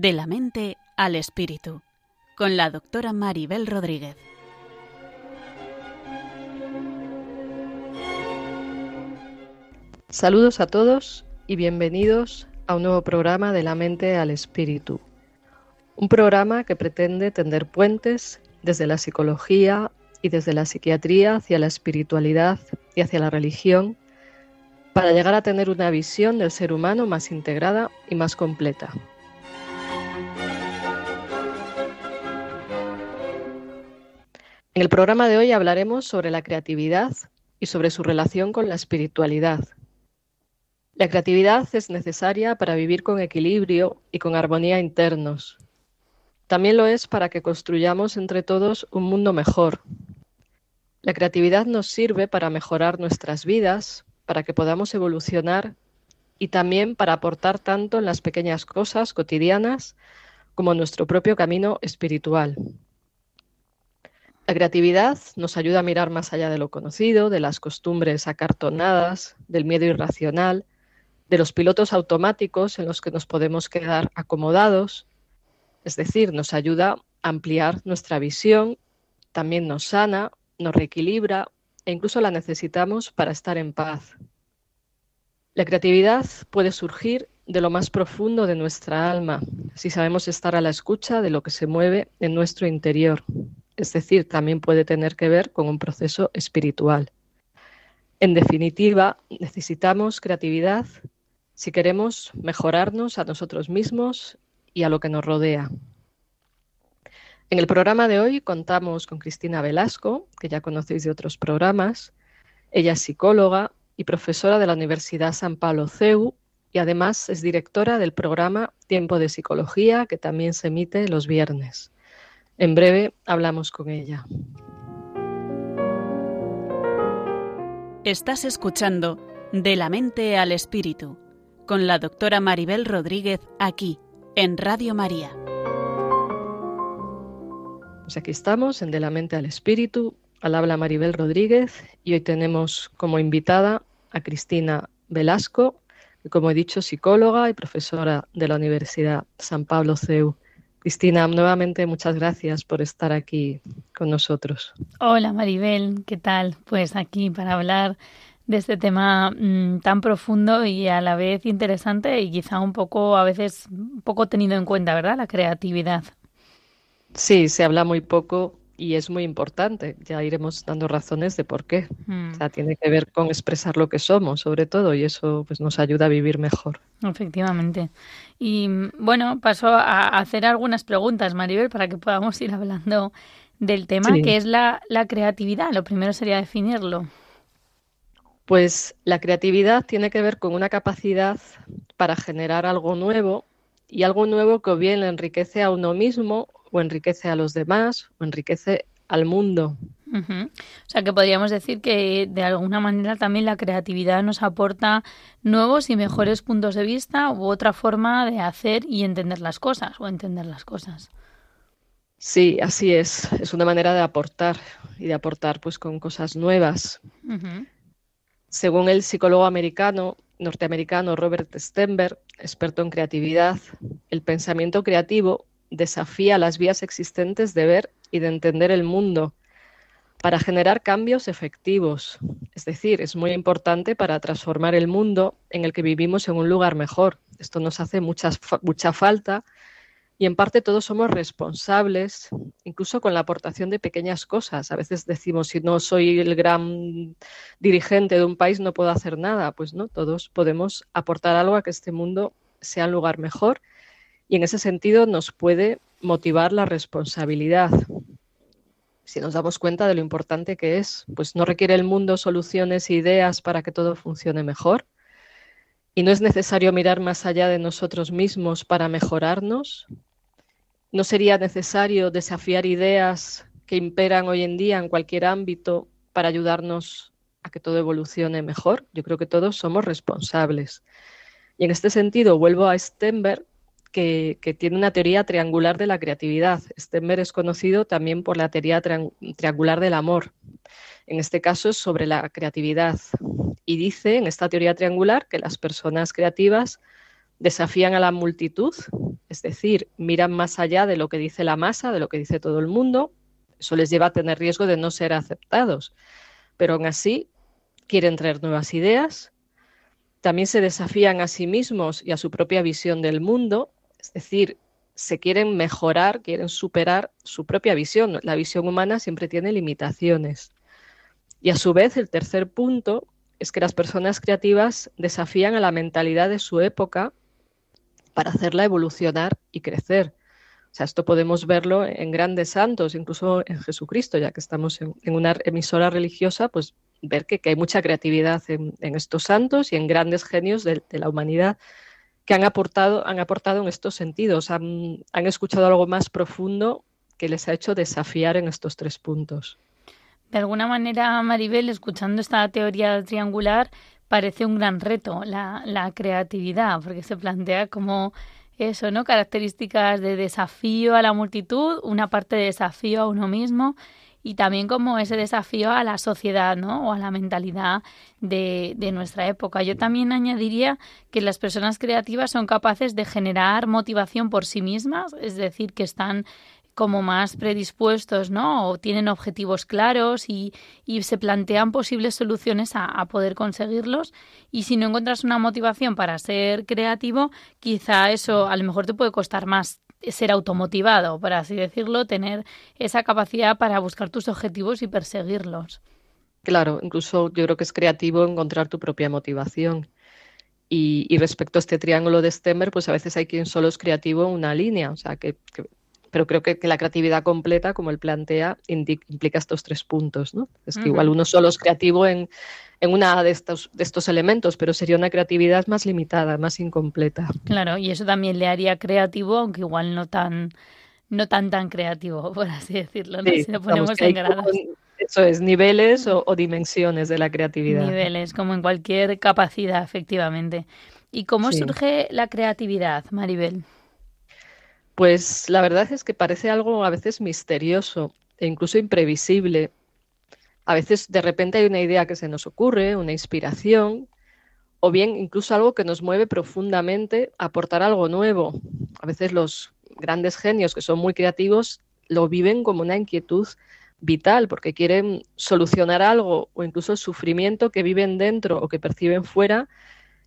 De la mente al espíritu, con la doctora Maribel Rodríguez. Saludos a todos y bienvenidos a un nuevo programa de la mente al espíritu. Un programa que pretende tender puentes desde la psicología y desde la psiquiatría hacia la espiritualidad y hacia la religión para llegar a tener una visión del ser humano más integrada y más completa. En el programa de hoy hablaremos sobre la creatividad y sobre su relación con la espiritualidad. La creatividad es necesaria para vivir con equilibrio y con armonía internos. También lo es para que construyamos entre todos un mundo mejor. La creatividad nos sirve para mejorar nuestras vidas, para que podamos evolucionar y también para aportar tanto en las pequeñas cosas cotidianas como en nuestro propio camino espiritual. La creatividad nos ayuda a mirar más allá de lo conocido, de las costumbres acartonadas, del miedo irracional, de los pilotos automáticos en los que nos podemos quedar acomodados. Es decir, nos ayuda a ampliar nuestra visión, también nos sana, nos reequilibra e incluso la necesitamos para estar en paz. La creatividad puede surgir de lo más profundo de nuestra alma, si sabemos estar a la escucha de lo que se mueve en nuestro interior. Es decir, también puede tener que ver con un proceso espiritual. En definitiva, necesitamos creatividad si queremos mejorarnos a nosotros mismos y a lo que nos rodea. En el programa de hoy contamos con Cristina Velasco, que ya conocéis de otros programas. Ella es psicóloga y profesora de la Universidad San Pablo CEU y además es directora del programa Tiempo de Psicología, que también se emite los viernes. En breve hablamos con ella. Estás escuchando De la mente al espíritu con la doctora Maribel Rodríguez aquí en Radio María. Pues aquí estamos, en De la Mente al Espíritu, al habla Maribel Rodríguez y hoy tenemos como invitada a Cristina Velasco, que como he dicho, psicóloga y profesora de la Universidad San Pablo CEU. Cristina, nuevamente muchas gracias por estar aquí con nosotros. Hola Maribel, ¿qué tal? Pues aquí para hablar de este tema mm, tan profundo y a la vez interesante y quizá un poco a veces poco tenido en cuenta, ¿verdad? La creatividad. Sí, se habla muy poco y es muy importante. Ya iremos dando razones de por qué. O sea, mm. tiene que ver con expresar lo que somos, sobre todo, y eso pues nos ayuda a vivir mejor. Efectivamente. Y bueno, paso a hacer algunas preguntas, Maribel, para que podamos ir hablando del tema, que es la, la creatividad. Lo primero sería definirlo. Pues la creatividad tiene que ver con una capacidad para generar algo nuevo y algo nuevo que o bien le enriquece a uno mismo o enriquece a los demás o enriquece al mundo. O sea que podríamos decir que de alguna manera también la creatividad nos aporta nuevos y mejores puntos de vista u otra forma de hacer y entender las cosas o entender las cosas. Sí, así es. Es una manera de aportar y de aportar pues con cosas nuevas. Según el psicólogo americano norteamericano Robert Stenberg, experto en creatividad, el pensamiento creativo desafía las vías existentes de ver y de entender el mundo para generar cambios efectivos. Es decir, es muy importante para transformar el mundo en el que vivimos en un lugar mejor. Esto nos hace mucha, mucha falta y en parte todos somos responsables, incluso con la aportación de pequeñas cosas. A veces decimos, si no soy el gran dirigente de un país, no puedo hacer nada. Pues no, todos podemos aportar algo a que este mundo sea un lugar mejor y en ese sentido nos puede motivar la responsabilidad. Si nos damos cuenta de lo importante que es, pues no requiere el mundo soluciones e ideas para que todo funcione mejor. Y no es necesario mirar más allá de nosotros mismos para mejorarnos, ¿No sería necesario desafiar ideas que imperan hoy en día en cualquier ámbito para ayudarnos a que todo evolucione mejor? Yo creo que todos somos responsables. Y en este sentido, vuelvo a Stenberg, que, tiene una teoría triangular de la creatividad. Stenberg es conocido también por la teoría triangular del amor. En este caso es sobre la creatividad. Y dice en esta teoría triangular que las personas creativas desafían a la multitud, es decir, miran más allá de lo que dice la masa, de lo que dice todo el mundo. Eso les lleva a tener riesgo de no ser aceptados. Pero aún así, quieren traer nuevas ideas. También se desafían a sí mismos y a su propia visión del mundo. Es decir, se quieren mejorar, quieren superar su propia visión. La visión humana siempre tiene limitaciones. Y a su vez, el tercer punto es que las personas creativas desafían a la mentalidad de su época para hacerla evolucionar y crecer. O sea, esto podemos verlo en grandes santos, incluso en Jesucristo, ya que estamos en, una emisora religiosa, pues ver que, hay mucha creatividad en, estos santos y en grandes genios de, la humanidad que han aportado, han aportado en estos sentidos, han, han escuchado algo más profundo que les ha hecho desafiar en estos tres puntos. De alguna manera, Maribel, escuchando esta teoría triangular, parece un gran reto la, la creatividad, porque se plantea como eso, ¿no? Características de desafío a la multitud, una parte de desafío a uno mismo y también como ese desafío a la sociedad, ¿no? O a la mentalidad de, de nuestra época. Yo también añadiría que las personas creativas son capaces de generar motivación por sí mismas, es decir, que están como más predispuestos, ¿no? O tienen objetivos claros y, se plantean posibles soluciones a, poder conseguirlos. Y si no encuentras una motivación para ser creativo, quizá eso a lo mejor te puede costar más ser automotivado, por así decirlo, tener esa capacidad para buscar tus objetivos y perseguirlos. Claro, incluso yo creo que es creativo encontrar tu propia motivación. Y, respecto a este triángulo de Stemmer, pues a veces hay quien solo es creativo en una línea, o sea, que pero creo que, la creatividad completa, como él plantea, implica estos tres puntos. ¿no? Es que igual uno solo es creativo en, en una de estos, de estos elementos, pero sería una creatividad más limitada, más incompleta. Claro, y eso también le haría creativo, aunque igual no tan no tan tan creativo, por así decirlo, si lo ponemos en grados. eso es, niveles o, o, dimensiones de la creatividad. Niveles, como en cualquier capacidad, efectivamente. ¿Y cómo surge la creatividad, Maribel? Pues la verdad es que parece algo a veces misterioso e incluso imprevisible. A veces de repente hay una idea que se nos ocurre, una inspiración, o bien incluso algo que nos mueve profundamente a aportar algo nuevo. A veces los grandes genios que son muy creativos lo viven como una inquietud vital porque quieren solucionar algo o incluso el sufrimiento que viven dentro o que perciben fuera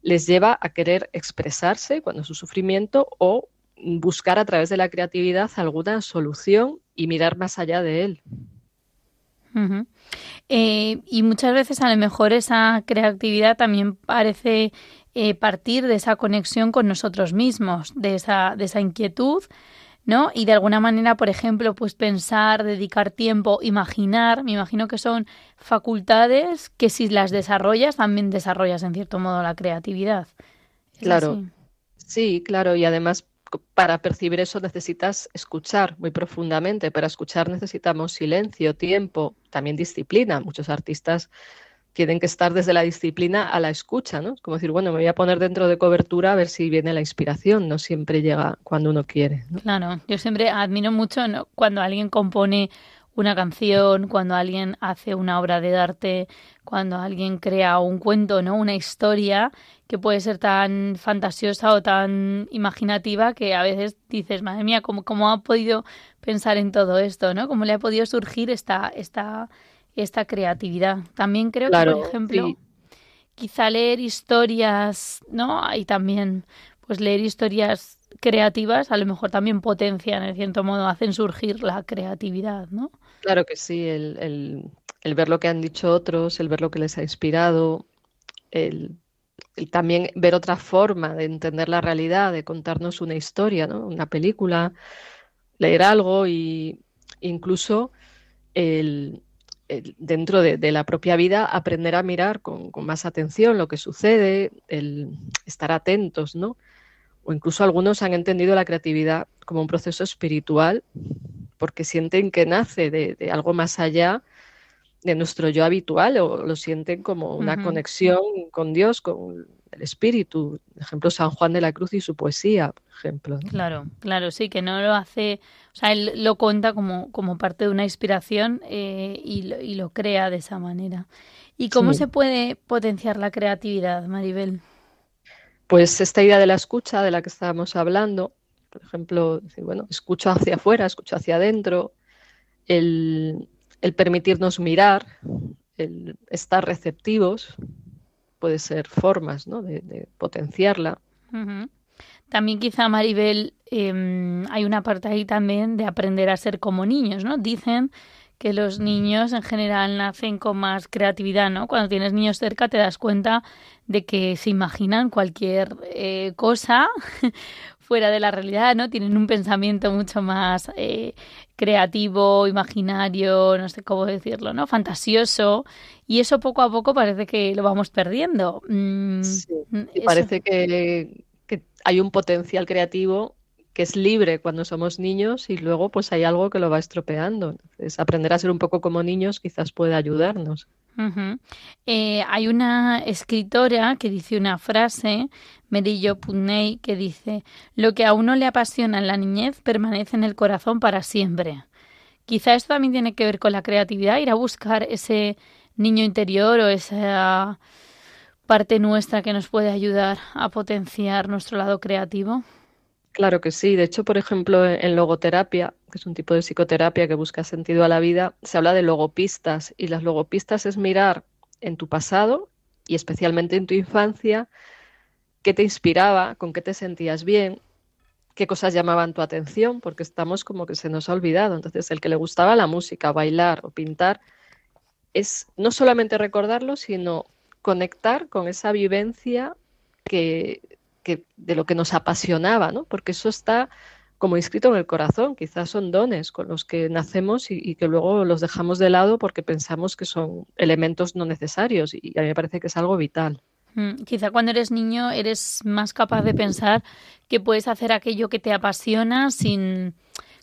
les lleva a querer expresarse cuando su sufrimiento o buscar a través de la creatividad alguna solución y mirar más allá de él. Eh, y muchas veces a lo mejor esa creatividad también parece eh, partir de esa conexión con nosotros mismos, de esa, de esa inquietud, ¿no? Y de alguna manera, por ejemplo, pues pensar, dedicar tiempo, imaginar, me imagino que son facultades que si las desarrollas, también desarrollas en cierto modo la creatividad. Claro. Sí, claro, y además para percibir eso necesitas escuchar muy profundamente. Para escuchar necesitamos silencio, tiempo, también disciplina. Muchos artistas tienen que estar desde la disciplina a la escucha, ¿no? Es como decir, bueno, me voy a poner dentro de cobertura a ver si viene la inspiración, no siempre llega cuando uno quiere. Claro, yo siempre admiro mucho cuando alguien compone una canción, cuando alguien hace una obra de arte, cuando alguien crea un cuento, ¿no? Una historia que puede ser tan fantasiosa o tan imaginativa que a veces dices, madre mía, ¿cómo, cómo ha podido pensar en todo esto, ¿no? ¿Cómo le ha podido surgir esta, esta, esta creatividad? También creo que, por ejemplo, quizá leer historias, ¿no? Y también, pues leer historias creativas a lo mejor también potencian, en cierto modo, hacen surgir la creatividad, ¿no? Claro que sí, el, el ver lo que han dicho otros, el ver lo que les ha inspirado, el y también ver otra forma de entender la realidad, de contarnos una historia, ¿no? una película, leer algo e incluso el, dentro de, la propia vida aprender a mirar con, más atención lo que sucede, el estar atentos, ¿no? O incluso algunos han entendido la creatividad como un proceso espiritual porque sienten que nace de algo más allá de nuestro yo habitual o lo sienten como una conexión con Dios, con el espíritu. Por ejemplo, San Juan de la Cruz y su poesía, por ejemplo. Claro, claro, sí, que no lo hace, o sea, él lo cuenta como, como parte de una inspiración eh, y, lo, y, lo, crea de esa manera. ¿Y cómo se puede potenciar la creatividad, Maribel? Pues esta idea de la escucha de la que estábamos hablando, por ejemplo, bueno, escucho hacia afuera, escucho hacia adentro, el, permitirnos mirar, el estar receptivos, puede ser formas ¿no? de, potenciarla. También quizá, Maribel, em, hay una parte ahí también de aprender a ser como niños, ¿no? Dicen que los niños en general nacen con más creatividad, ¿no? Cuando tienes niños cerca te das cuenta de que se imaginan cualquier eh, cosa fuera de la realidad, ¿no? Tienen un pensamiento mucho más eh, creativo, imaginario, no sé cómo decirlo, ¿no? Fantasioso. Y eso poco a poco parece que lo vamos perdiendo. Mm, sí, parece que, que hay un potencial creativo que es libre cuando somos niños y luego pues hay algo que lo va estropeando. Entonces, aprender a ser un poco como niños quizás puede ayudarnos. Eh, hay una escritora que dice una frase, Merillo Putney, que dice, lo que a uno le apasiona en la niñez permanece en el corazón para siempre. Quizá esto también tiene que ver con la creatividad, ir a buscar ese niño interior o esa parte nuestra que nos puede ayudar a potenciar nuestro lado creativo. Claro que sí. De hecho, por ejemplo, en logoterapia, que es un tipo de psicoterapia que busca sentido a la vida, se habla de logopistas y las logopistas es mirar en tu pasado y especialmente en tu infancia qué te inspiraba, con qué te sentías bien, qué cosas llamaban tu atención, porque estamos como que se nos ha olvidado. Entonces, el que le gustaba la música, bailar o pintar, es no solamente recordarlo, sino conectar con esa vivencia que de lo que nos apasionaba, ¿no? Porque eso está como inscrito en el corazón, quizás son dones con los que nacemos y, que luego los dejamos de lado porque pensamos que son elementos no necesarios y a mí me parece que es algo vital. Mm, quizá cuando eres niño eres más capaz de pensar que puedes hacer aquello que te apasiona sin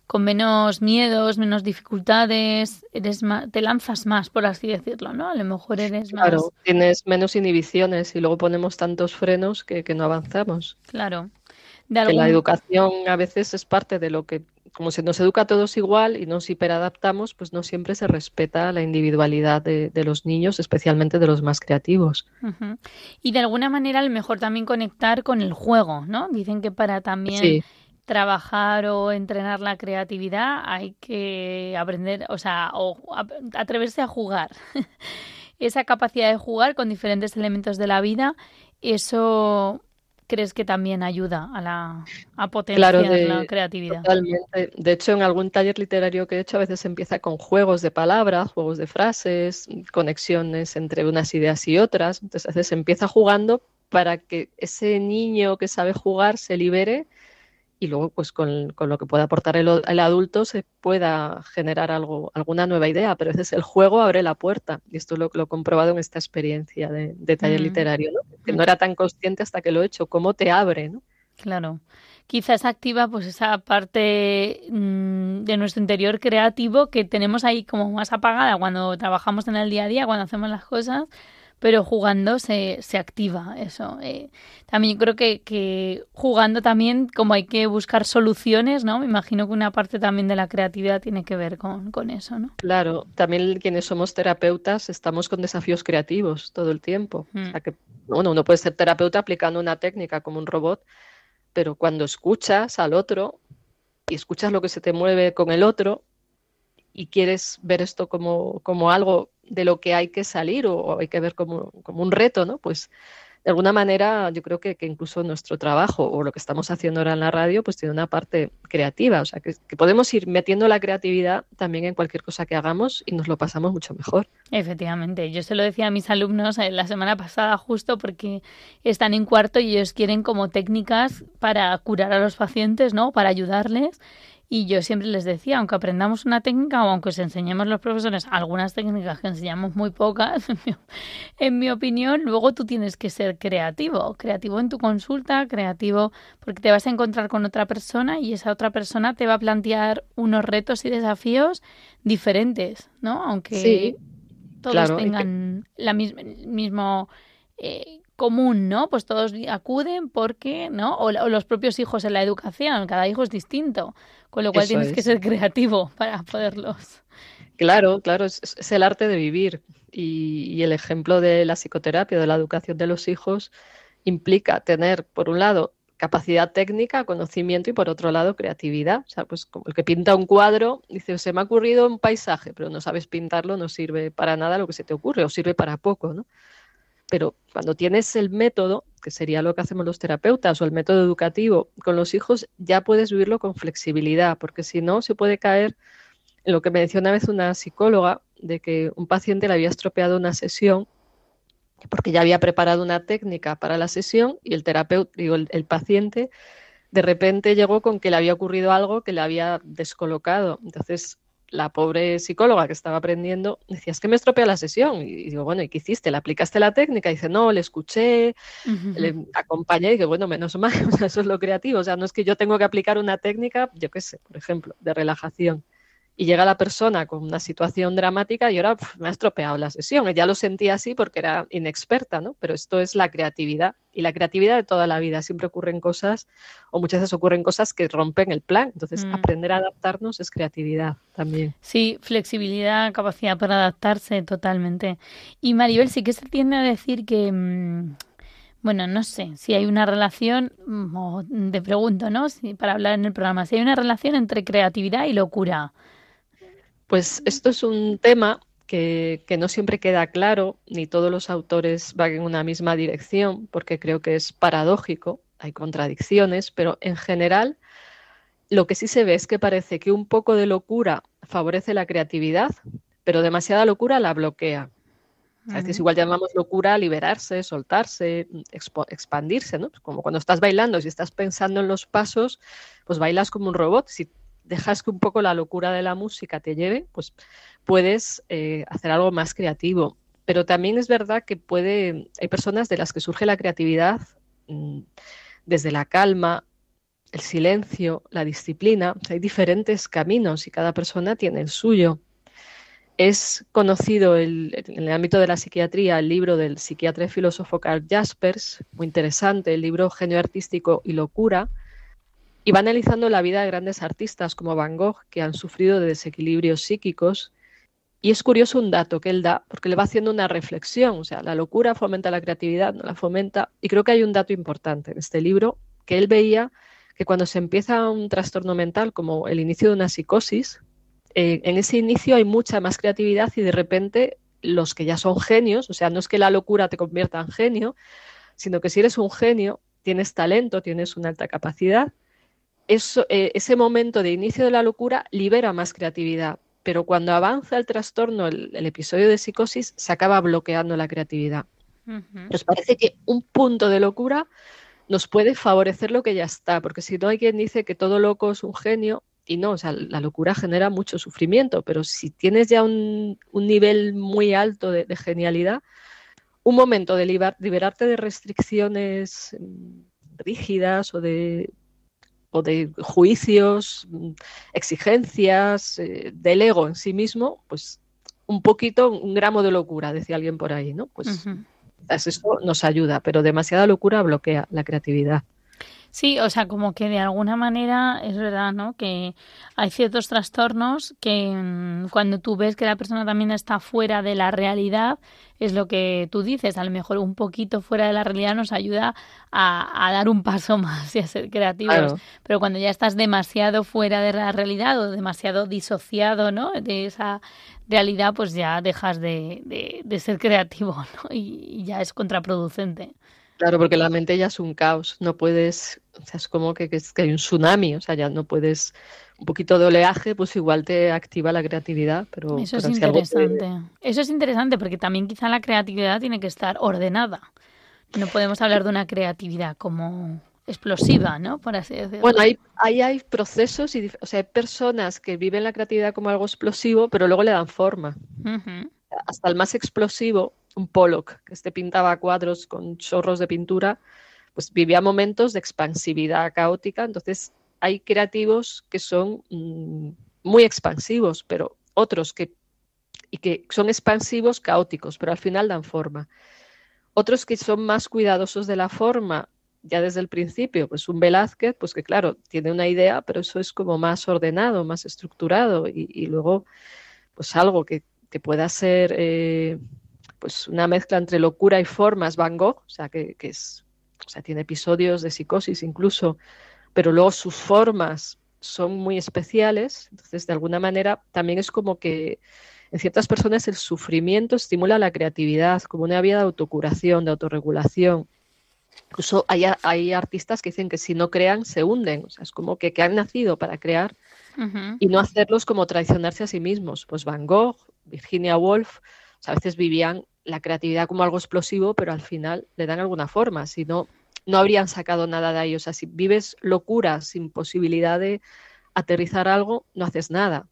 con menos miedos, menos dificultades, eres te lanzas más, por así decirlo, ¿no? A lo mejor eres más... Claro, tienes menos inhibiciones y luego ponemos tantos frenos que, no avanzamos. Claro. Que la educación a veces es parte de lo que, como se nos educa a todos igual y nos hiperadaptamos, pues no siempre se respeta la individualidad de, los niños, especialmente de los más creativos. Y de alguna manera a lo mejor también conectar con el juego, ¿no? Dicen que para también trabajar o entrenar la creatividad, hay que aprender, o sea, o atreverse a jugar. Esa capacidad de jugar con diferentes elementos de la vida, eso crees que también ayuda a la a potenciar la creatividad. Totalmente. De hecho, en algún taller literario que he hecho a veces empieza con juegos de palabras, juegos de frases, conexiones entre unas ideas y otras. Entonces, a veces empieza jugando para que ese niño que sabe jugar se libere y luego pues con, lo que pueda aportar el, adulto se pueda generar algo, alguna nueva idea, pero a veces el juego abre la puerta y esto lo, lo he comprobado en esta experiencia de, taller mm. literario, que no era tan consciente hasta que lo he hecho, cómo te abre, ¿no? Claro. Quizás activa pues esa parte mm, de nuestro interior creativo que tenemos ahí como más apagada cuando trabajamos en el día a día, cuando hacemos las cosas, pero jugando se, se activa eso. Eh, también creo que, que, jugando también, como hay que buscar soluciones, ¿no? Me imagino que una parte también de la creatividad tiene que ver con, con eso, ¿no? Claro, también quienes somos terapeutas estamos con desafíos creativos todo el tiempo. O sea mm. que, bueno, uno puede ser terapeuta aplicando una técnica como un robot, pero cuando escuchas al otro y escuchas lo que se te mueve con el otro y quieres ver esto como, como algo de lo que hay que salir o, hay que ver como, un reto, ¿no? Pues de alguna manera yo creo que, incluso nuestro trabajo o lo que estamos haciendo ahora en la radio pues tiene una parte creativa, o sea que, podemos ir metiendo la creatividad también en cualquier cosa que hagamos y nos lo pasamos mucho mejor. Efectivamente, yo se lo decía a mis alumnos eh, la semana pasada justo porque están en cuarto y ellos quieren como técnicas para curar a los pacientes, ¿no? Para ayudarles y yo siempre les decía, aunque aprendamos una técnica o aunque os enseñemos los profesores algunas técnicas que enseñamos muy pocas, en mi opinión, luego tú tienes que ser creativo, creativo en tu consulta, creativo porque te vas a encontrar con otra persona y esa otra persona te va a plantear unos retos y desafíos diferentes, ¿no? Aunque todos tengan la misma, el mismo eh, común, ¿no? Pues todos acuden porque, ¿no? O, los propios hijos en la educación, cada hijo es distinto, con lo cual tienes que ser creativo para poderlos. Claro, claro, es, el arte de vivir y, el ejemplo de la psicoterapia, de la educación de los hijos, implica tener, por un lado, capacidad técnica, conocimiento y por otro lado creatividad. O sea, pues como el que pinta un cuadro, dice, se me ha ocurrido un paisaje, pero no sabes pintarlo, no sirve para nada lo que se te ocurre o sirve para poco, ¿no? Pero cuando tienes el método, que sería lo que hacemos los terapeutas o el método educativo con los hijos, ya puedes vivirlo con flexibilidad, porque si no se puede caer en lo que menciona una vez una psicóloga, de que un paciente le había estropeado una sesión porque ya había preparado una técnica para la sesión y el terapeuta, digo, el, paciente de repente llegó con que le había ocurrido algo que le había descolocado. Entonces, la pobre psicóloga que estaba aprendiendo decía, es que me estropea la sesión. Y digo, bueno, ¿y qué hiciste? ¿Le aplicaste la técnica? Y dice, no, le escuché, le acompañé y dije, bueno, menos mal, eso es lo creativo. O sea, no es que yo tengo que aplicar una técnica, yo qué sé, por ejemplo, de relajación y llega la persona con una situación dramática y ahora me ha estropeado la sesión. Ya lo sentía así porque era inexperta, ¿no? Pero esto es la creatividad y la creatividad de toda la vida. Siempre ocurren cosas o muchas veces ocurren cosas que rompen el plan. Entonces, mm. aprender a adaptarnos es creatividad también. Sí, flexibilidad, capacidad para adaptarse totalmente. Y Maribel, sí que se tiende a decir que... Mm, bueno, no sé si hay una relación, mm, o te pregunto, ¿no? Si, para hablar en el programa, si hay una relación entre creatividad y locura. Pues esto es un tema que, no siempre queda claro, ni todos los autores van en una misma dirección, porque creo que es paradójico, hay contradicciones, pero en general lo que sí se ve es que parece que un poco de locura favorece la creatividad, pero demasiada locura la bloquea. es igual llamamos locura liberarse, soltarse, expandirse, ¿no? Como cuando estás bailando, si estás pensando en los pasos, pues bailas como un robot. Si dejas que un poco la locura de la música te lleve, pues puedes eh, hacer algo más creativo. Pero también es verdad que puede, hay personas de las que surge la creatividad mm, desde la calma, el silencio, la disciplina. hay diferentes caminos y cada persona tiene el suyo. Es conocido en el ámbito de la psiquiatría el libro del psiquiatra y filósofo Carl Jaspers, muy interesante, el libro Genio Artístico y Locura, y va analizando la vida de grandes artistas como Van Gogh que han sufrido de desequilibrios psíquicos. Y es curioso un dato que él da, porque le va haciendo una reflexión, o sea, la locura fomenta la creatividad, no la fomenta. Y creo que hay un dato importante en este libro, que él veía que cuando se empieza un trastorno mental, como el inicio de una psicosis, eh, en ese inicio hay mucha más creatividad y de repente los que ya son genios, o sea, no es que la locura te convierta en genio, sino que si eres un genio, tienes talento, tienes una alta capacidad, eso, eh, ese momento de inicio de la locura libera más creatividad, pero cuando avanza el trastorno, el, episodio de psicosis, se acaba bloqueando la creatividad. Nos parece que un punto de locura nos puede favorecer lo que ya está, porque si no hay quien dice que todo loco es un genio, y no, o sea, la locura genera mucho sufrimiento, pero si tienes ya un, nivel muy alto de, genialidad, un momento de liberarte de restricciones mm, rígidas o de o de juicios, exigencias, eh, del ego en sí mismo, pues un poquito, un gramo de locura, decía alguien por ahí, ¿no? Pues eso nos ayuda, pero demasiada locura bloquea la creatividad. Sí, o sea, como que de alguna manera es verdad, ¿no? Que hay ciertos trastornos que mm, cuando tú ves que la persona también está fuera de la realidad, es lo que tú dices, a lo mejor un poquito fuera de la realidad nos ayuda a, dar un paso más y a ser creativos. Pero cuando ya estás demasiado fuera de la realidad o demasiado disociado, ¿no? De esa realidad, pues ya dejas de, de, ser creativo, ¿no? y ya es contraproducente. Claro, porque la mente ya es un caos, no puedes, o sea, es como que, que, hay un tsunami, o sea, ya no puedes, un poquito de oleaje, pues igual te activa la creatividad, pero... Eso es interesante, eso es interesante porque también quizá la creatividad tiene que estar ordenada, no podemos hablar de una creatividad como explosiva, ¿no? Por así decirlo. Bueno, ahí hay, hay, procesos, y, o sea, hay personas que viven la creatividad como algo explosivo, pero luego le dan forma. Hasta el más explosivo un Pollock, que este pintaba cuadros con chorros de pintura, pues vivía momentos de expansividad caótica. Entonces, hay creativos que son mm, muy expansivos, pero otros que, y que son expansivos caóticos, pero al final dan forma. Otros que son más cuidadosos de la forma, ya desde el principio, pues un Velázquez, pues que claro, tiene una idea, pero eso es como más ordenado, más estructurado, y, luego, pues algo que, pueda ser eh, pues una mezcla entre locura y formas Van Gogh, o sea, que, es o sea, tiene episodios de psicosis incluso, pero luego sus formas son muy especiales, entonces de alguna manera también es como que en ciertas personas el sufrimiento estimula la creatividad como una vía de autocuración, de autorregulación. Incluso hay, hay artistas que dicen que si no crean se hunden, o sea, es como que, que han nacido para crear y no hacerlos como traicionarse a sí mismos. Pues Van Gogh, Virginia Woolf, a veces vivían la creatividad como algo explosivo, pero al final le dan alguna forma, si no, no habrían sacado nada de ellos. O sea, si vives locura sin posibilidad de aterrizar algo, no haces nada,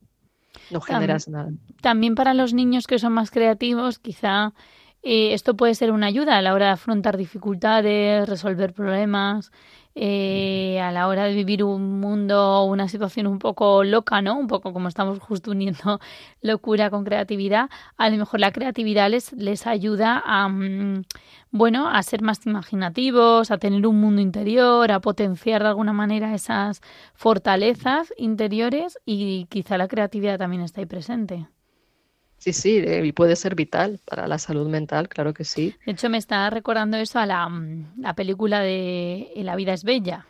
no generas nada. También para los niños que son más creativos, quizá eh, esto puede ser una ayuda a la hora de afrontar dificultades, resolver problemas, eh, a la hora de vivir un mundo, una situación un poco loca, ¿no? Un poco como estamos justo uniendo locura con creatividad. A lo mejor la creatividad les, les ayuda a, mm, bueno, a ser más imaginativos, a tener un mundo interior, a potenciar de alguna manera esas fortalezas interiores y quizá la creatividad también está ahí presente. Sí, sí, eh, y puede ser vital para la salud mental, claro que sí. De hecho, me está recordando eso a la, mm, la película de La vida es bella.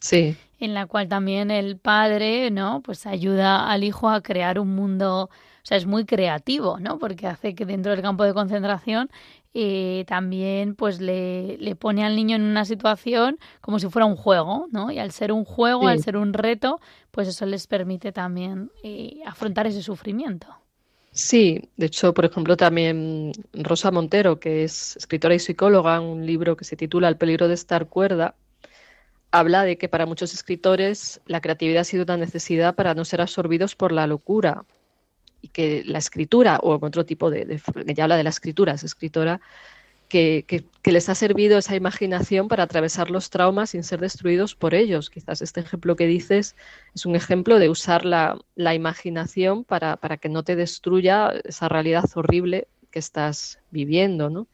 Sí. En la cual también el padre, ¿no? Pues ayuda al hijo a crear un mundo, o sea, es muy creativo, ¿no? Porque hace que dentro del campo de concentración eh, también pues le, le, pone al niño en una situación como si fuera un juego, ¿no? Y al ser un juego, al ser un reto, pues eso les permite también eh, afrontar ese sufrimiento. Sí, de hecho, por ejemplo, también Rosa Montero, que es escritora y psicóloga, un libro que se titula El peligro de estar cuerda, habla de que para muchos escritores la creatividad ha sido una necesidad para no ser absorbidos por la locura y que la escritura o otro tipo de, de ella habla de la escritura, es escritora, que, les ha servido esa imaginación para atravesar los traumas sin ser destruidos por ellos. Quizás este ejemplo que dices es un ejemplo de usar la, imaginación para, para, que no te destruya esa realidad horrible que estás viviendo, ¿no?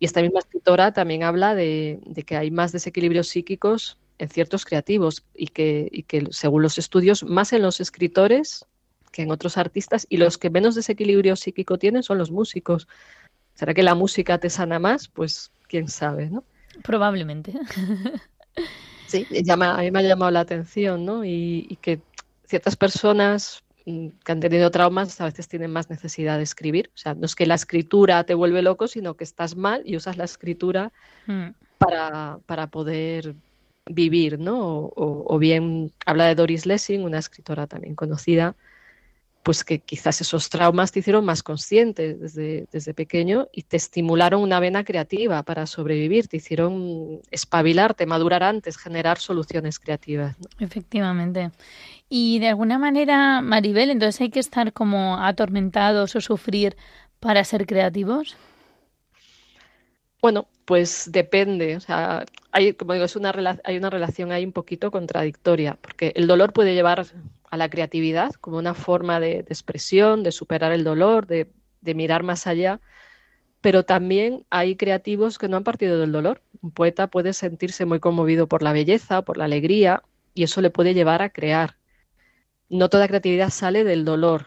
Y esta misma escritora también habla de, que hay más desequilibrios psíquicos en ciertos creativos y que, y que, según los estudios, más en los escritores que en otros artistas y los que menos desequilibrio psíquico tienen son los músicos. ¿Será que la música te sana más? Pues quién sabe, ¿no? Probablemente. Sí, llama, a mí me ha llamado la atención, ¿no? Y, que ciertas personas mm, que han tenido traumas a veces tienen más necesidad de escribir. O sea, no es que la escritura te vuelve loco, sino que estás mal y usas la escritura hmm. para, para, poder vivir, ¿no? O, o, bien habla de Doris Lessing, una escritora también conocida, pues que quizás esos traumas te hicieron más consciente desde, desde pequeño y te estimularon una vena creativa para sobrevivir, te hicieron espabilarte, madurar antes, generar soluciones creativas. Efectivamente. Y de alguna manera, Maribel, entonces hay que estar como atormentados o sufrir para ser creativos. Bueno, pues depende. O sea, hay, como digo, es una, hay una relación ahí un poquito contradictoria, porque el dolor puede llevar a la creatividad como una forma de, expresión, de superar el dolor, de, mirar más allá, pero también hay creativos que no han partido del dolor. Un poeta puede sentirse muy conmovido por la belleza, por la alegría, y eso le puede llevar a crear. No toda creatividad sale del dolor.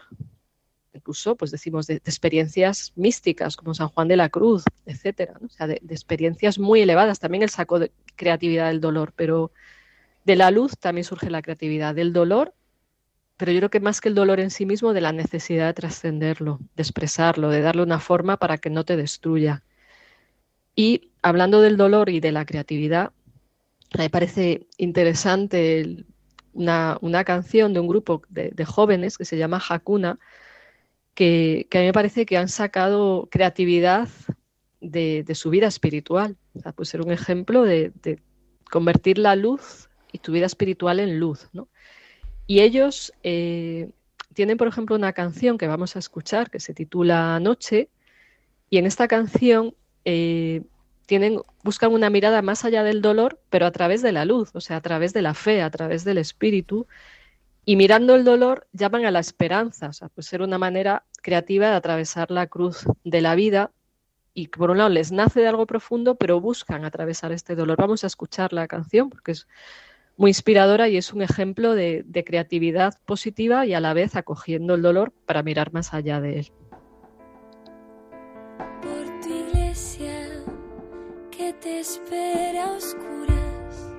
Incluso, pues decimos, de, experiencias místicas, como San Juan de la Cruz, etcétera. O sea, de, experiencias muy elevadas. También él sacó de creatividad del dolor, pero de la luz también surge la creatividad. Del dolor pero yo creo que más que el dolor en sí mismo, de la necesidad de trascenderlo, de expresarlo, de darle una forma para que no te destruya. Y hablando del dolor y de la creatividad, me parece interesante una, canción de un grupo de, jóvenes que se llama Hakuna, que, a mí me parece que han sacado creatividad de, su vida espiritual. O sea, puede ser un ejemplo de, de convertir la luz y tu vida espiritual en luz, ¿no? Y ellos eh, tienen, por ejemplo, una canción que vamos a escuchar que se titula Noche, y en esta canción eh, tienen, buscan una mirada más allá del dolor, pero a través de la luz, o sea, a través de la fe, a través del espíritu, y mirando el dolor llaman a la esperanza, o sea, pues ser una manera creativa de atravesar la cruz de la vida y por un lado les nace de algo profundo, pero buscan atravesar este dolor. Vamos a escuchar la canción porque es muy inspiradora y es un ejemplo de, creatividad positiva y a la vez acogiendo el dolor para mirar más allá de él. Por tu iglesia que te espera oscuras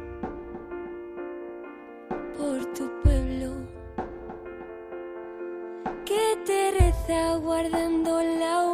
por tu pueblo, que te reza guardando la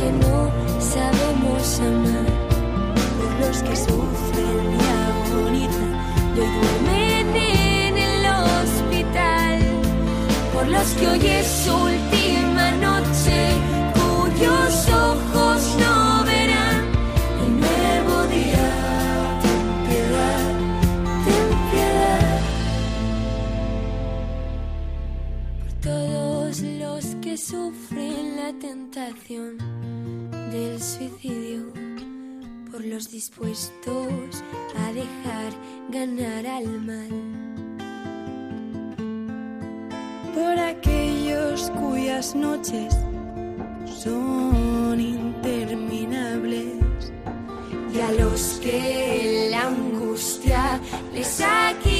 que no sabemos amar, por los que sufren y agonizan y hoy duermen en el hospital, por los que hoy es su última noche, cuyos ojos no verán el nuevo día. Ten piedad, ten piedad. por todos los que sufren la tentación del suicidio, por los dispuestos a dejar ganar al mal, por aquellos cuyas noches son interminables y a los que la angustia les ha quitado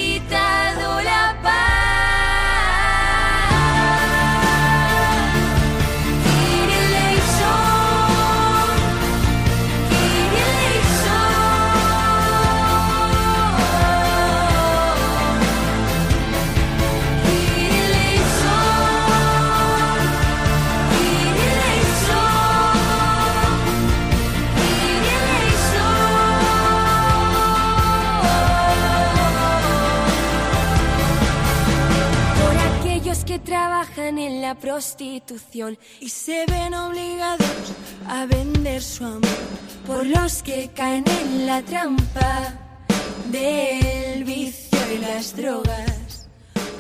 la prostitución y se ven obligados a vender su amor. Por los que caen en la trampa del vicio y las drogas.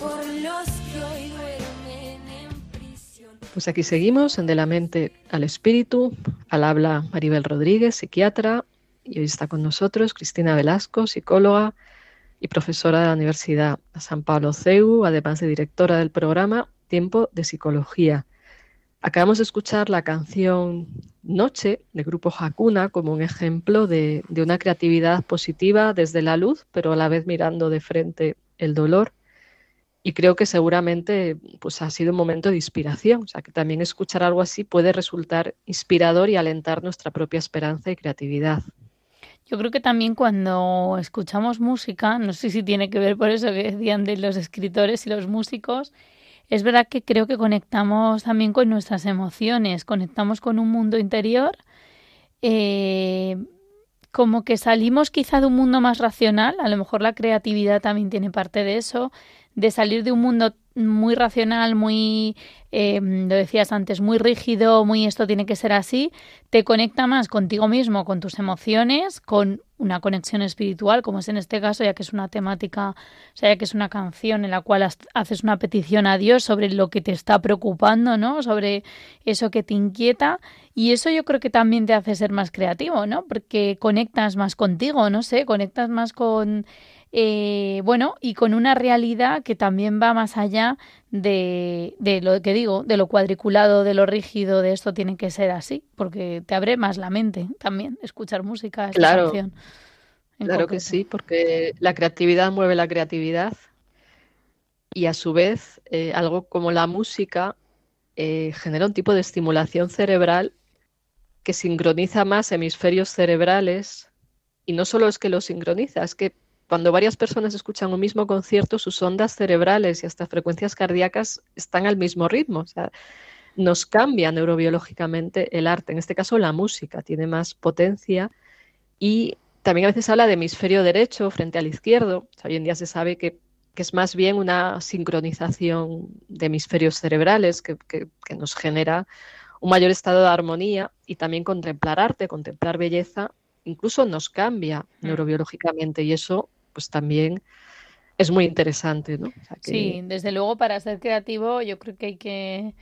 Por los que hoy duermen en prisión. Pues aquí seguimos en De la mente al espíritu. Al habla Maribel Rodríguez, psiquiatra, y hoy está con nosotros Cristina Velasco, psicóloga y profesora de la Universidad San Pablo CEU, además de directora del programa Tiempo de Psicología. Acabamos de escuchar la canción Noche de Grupo Hakuna como un ejemplo de, de una creatividad positiva desde la luz, pero a la vez mirando de frente el dolor. Y creo que seguramente pues, ha sido un momento de inspiración, o sea que también escuchar algo así puede resultar inspirador y alentar nuestra propia esperanza y creatividad. Yo creo que también cuando escuchamos música, no sé si tiene que ver por eso que decían de los escritores y los músicos, es verdad que creo que conectamos también con nuestras emociones, conectamos con un mundo interior, eh, como que salimos quizá de un mundo más racional, a lo mejor la creatividad también tiene parte de eso, de salir de un mundo muy racional, muy, eh, lo decías antes, muy rígido, muy esto tiene que ser así, te conecta más contigo mismo, con tus emociones, con una conexión espiritual, como es en este caso, ya que es una temática, o sea, ya que es una canción en la cual haces una petición a Dios sobre lo que te está preocupando, ¿no? Sobre eso que te inquieta. Y eso yo creo que también te hace ser más creativo, ¿no? Porque conectas más contigo, no sé, conectas más con eh, bueno, y con una realidad que también va más allá de, de, lo que digo, de lo cuadriculado, de lo rígido, de esto tiene que ser así, porque te abre más la mente también, escuchar música, esta Claro. canción. Claro que sí, porque la creatividad mueve la creatividad y a su vez eh, algo como la música eh, genera un tipo de estimulación cerebral que sincroniza más hemisferios cerebrales y no solo es que lo sincroniza, es que cuando varias personas escuchan un mismo concierto, sus ondas cerebrales y hasta frecuencias cardíacas están al mismo ritmo. O sea, nos cambia neurobiológicamente el arte. En este caso, la música tiene más potencia y también a veces habla de hemisferio derecho frente al izquierdo. hoy en día se sabe que, es más bien una sincronización de hemisferios cerebrales que, nos genera un mayor estado de armonía y también contemplar arte, contemplar belleza, incluso nos cambia mm. neurobiológicamente y eso pues también es muy interesante. ¿no? Sí, desde luego para ser creativo yo creo que hay que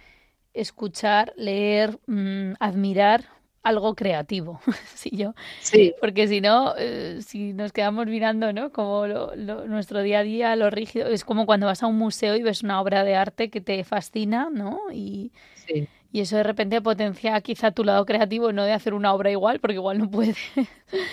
escuchar, leer, mm, admirar algo creativo, sí yo, sí. porque si no, eh, si nos quedamos mirando, ¿no? Como nuestro día a día, lo rígido, es como cuando vas a un museo y ves una obra de arte que te fascina, ¿no? Y, y eso de repente potencia quizá tu lado creativo, no de hacer una obra igual, porque igual no puede.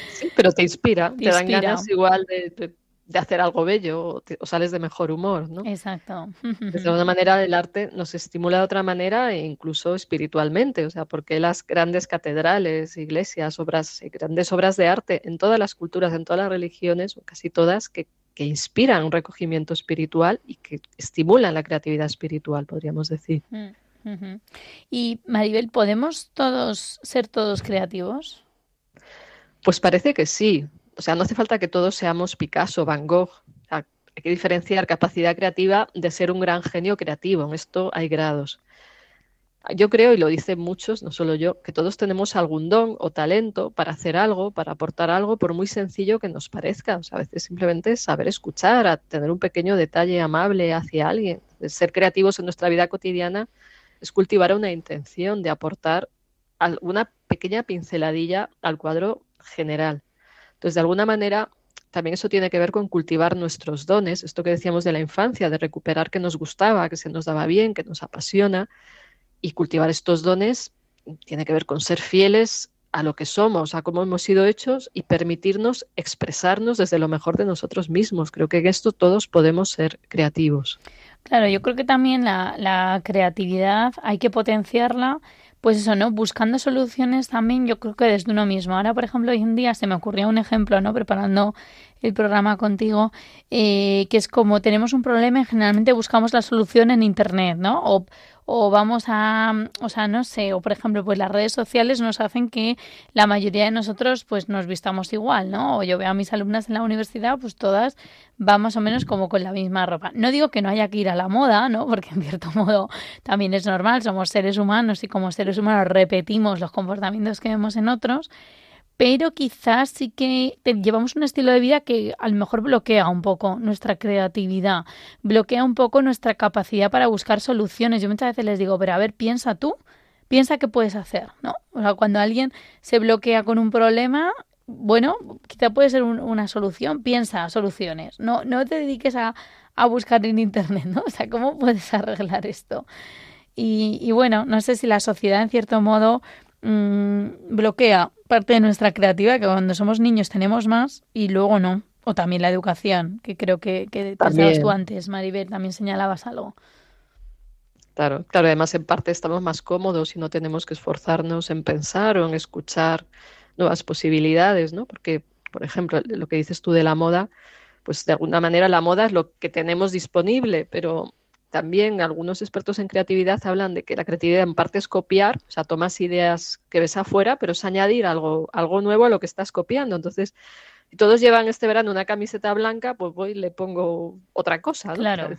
Sí, pero te inspira, te, dan ganas igual de de hacer algo bello o, sales de mejor humor, ¿no? Exacto. De alguna manera el arte nos estimula de otra manera e incluso espiritualmente, o sea, porque las grandes catedrales, iglesias, obras, grandes obras de arte en todas las culturas, en todas las religiones, o casi todas, que, que inspiran un recogimiento espiritual y que estimulan la creatividad espiritual, podríamos decir. Mm, y Maribel, ¿podemos todos ser todos creativos? Pues parece que sí o sea, no hace falta que todos seamos Picasso, Van Gogh. hay que diferenciar capacidad creativa de ser un gran genio creativo. En esto hay grados. Yo creo, y lo dicen muchos, no solo yo, que todos tenemos algún don o talento para hacer algo, para aportar algo, por muy sencillo que nos parezca. O sea, a veces simplemente saber escuchar, tener un pequeño detalle amable hacia alguien. Ser creativos en nuestra vida cotidiana es cultivar una intención de aportar una pequeña pinceladilla al cuadro general. Entonces, de alguna manera, también eso tiene que ver con cultivar nuestros dones, esto que decíamos de la infancia, de recuperar que nos gustaba, que se nos daba bien, que nos apasiona, y cultivar estos dones tiene que ver con ser fieles a lo que somos, a cómo hemos sido hechos y permitirnos expresarnos desde lo mejor de nosotros mismos. Creo que en esto todos podemos ser creativos. Claro, yo creo que también la, la creatividad hay que potenciarla pues eso, ¿no? Buscando soluciones también, yo creo que desde uno mismo. Ahora, por ejemplo, hoy en día se me ocurrió un ejemplo, ¿no? Preparando el programa contigo, eh, que es como tenemos un problema y generalmente buscamos la solución en Internet, ¿no? O, o vamos a, o sea, no sé, o por ejemplo, pues las redes sociales nos hacen que la mayoría de nosotros pues nos vistamos igual, ¿no? O yo veo a mis alumnas en la universidad, pues todas van más o menos como con la misma ropa. No digo que no haya que ir a la moda, ¿no? Porque en cierto modo también es normal, somos seres humanos y como seres humanos repetimos los comportamientos que vemos en otros, pero quizás sí que llevamos un estilo de vida que a lo mejor bloquea un poco nuestra creatividad, bloquea un poco nuestra capacidad para buscar soluciones. Yo muchas veces les digo, pero a ver, piensa tú, piensa qué puedes hacer, ¿no? O sea, cuando alguien se bloquea con un problema, bueno, quizá puede ser una solución, piensa soluciones, no, no te dediques a, a buscar en internet, ¿no? O sea, ¿cómo puedes arreglar esto? Y, y bueno, no sé si la sociedad en cierto modo Mm, bloquea parte de nuestra creatividad, que cuando somos niños tenemos más y luego no. O también la educación, que creo que, que tú antes, Maribel, también señalabas algo. Claro, claro, además en parte estamos más cómodos y no tenemos que esforzarnos en pensar o en escuchar nuevas posibilidades, ¿no? Porque, por ejemplo, lo que dices tú de la moda, pues de alguna manera la moda es lo que tenemos disponible, pero también algunos expertos en creatividad hablan de que la creatividad en parte es copiar, o sea, tomas ideas que ves afuera, pero es añadir algo, algo nuevo a lo que estás copiando. Entonces, si todos llevan este verano una camiseta blanca, pues voy y le pongo otra cosa. Claro.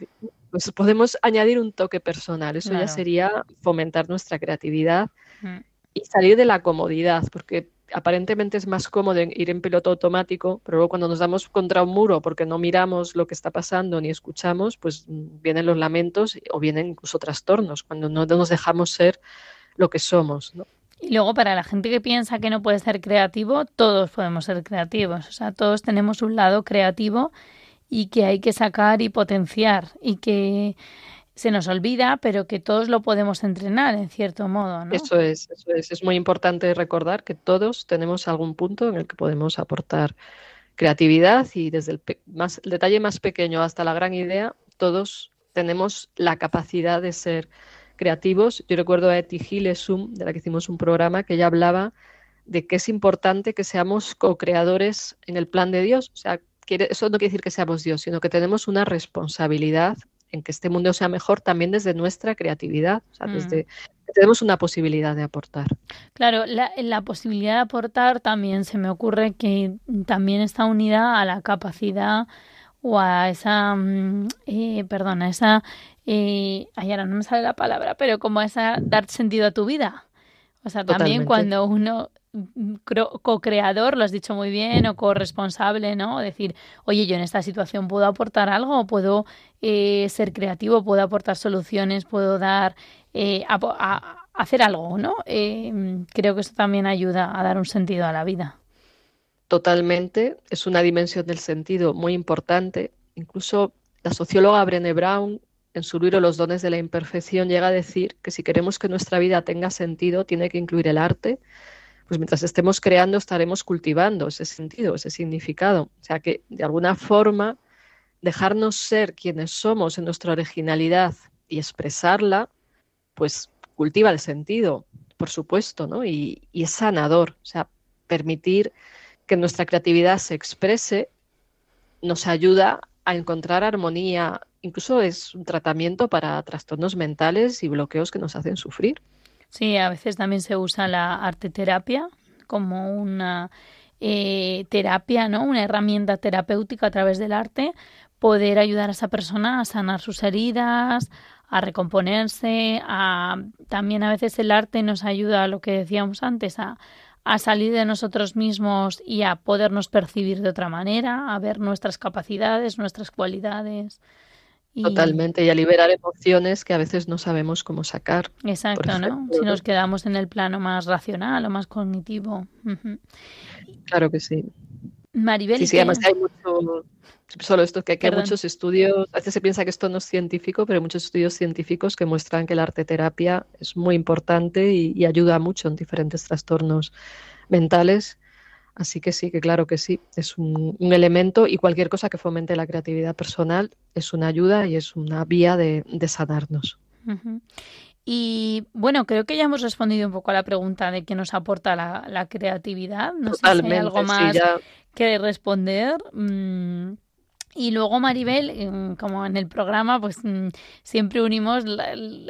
pues podemos añadir un toque personal. Eso ya sería fomentar nuestra creatividad mm. y salir de la comodidad, porque aparentemente es más cómodo ir en piloto automático, pero luego cuando nos damos contra un muro porque no miramos lo que está pasando ni escuchamos, pues vienen los lamentos o vienen incluso trastornos, cuando no nos dejamos ser lo que somos. Y luego para la gente que piensa que no puede ser creativo, todos podemos ser creativos, o sea, todos tenemos un lado creativo y que hay que sacar y potenciar y que se nos olvida, pero que todos lo podemos entrenar en cierto modo. ¿no? Eso es, eso es. Es muy importante recordar que todos tenemos algún punto en el que podemos aportar creatividad y desde el, más, detalle más pequeño hasta la gran idea, todos tenemos la capacidad de ser creativos. Yo recuerdo a Eti Gilesum, de la que hicimos un programa, que ella hablaba de que es importante que seamos co-creadores en el plan de Dios. O sea, eso no quiere decir que seamos Dios, sino que tenemos una responsabilidad en que este mundo sea mejor también desde nuestra creatividad, o sea, desde, mm. tenemos una posibilidad de aportar. Claro, la, la, posibilidad de aportar también se me ocurre que también está unida a la capacidad o a esa, mm, eh, perdona, esa, eh, ay, ahora no me sale la palabra, pero como esa dar sentido a tu vida. O sea, también cuando uno co-creador, lo has dicho muy bien, o corresponsable, ¿no? Decir, oye, yo en esta situación puedo aportar algo, puedo eh, ser creativo, puedo aportar soluciones, puedo dar, eh, a, hacer algo, ¿no? Eh, creo que eso también ayuda a dar un sentido a la vida. Totalmente, es una dimensión del sentido muy importante. Incluso la socióloga Brené Brown, en su libro Los dones de la imperfección, llega a decir que si queremos que nuestra vida tenga sentido, tiene que incluir el arte, pues mientras estemos creando estaremos cultivando ese sentido, ese significado. O sea que de alguna forma dejarnos ser quienes somos en nuestra originalidad y expresarla, pues cultiva el sentido, por supuesto, ¿no? Y, es sanador. O sea, permitir que nuestra creatividad se exprese nos ayuda a encontrar armonía. Incluso es un tratamiento para trastornos mentales y bloqueos que nos hacen sufrir. Sí, a veces también se usa la arte terapia como una eh, terapia, ¿no? Una herramienta terapéutica a través del arte, poder ayudar a esa persona a sanar sus heridas, a recomponerse, a también a veces el arte nos ayuda a lo que decíamos antes, a, a salir de nosotros mismos y a podernos percibir de otra manera, a ver nuestras capacidades, nuestras cualidades. Totalmente, y a liberar emociones que a veces no sabemos cómo sacar. Exacto, ¿no? Si nos quedamos en el plano más racional o más cognitivo. Claro que sí. Maribel. Sí, sí, además hay mucho, solo esto, que, hay muchos estudios, a veces se piensa que esto no es científico, pero hay muchos estudios científicos que muestran que la arte terapia es muy importante y ayuda mucho en diferentes trastornos mentales Así que sí, que claro que sí, es un, elemento y cualquier cosa que fomente la creatividad personal es una ayuda y es una vía de, sanarnos. Y bueno, creo que ya hemos respondido un poco a la pregunta de qué nos aporta la, creatividad. No sé si hay algo más que responder. Mm, y luego, Maribel, como en el programa, pues mm, siempre unimos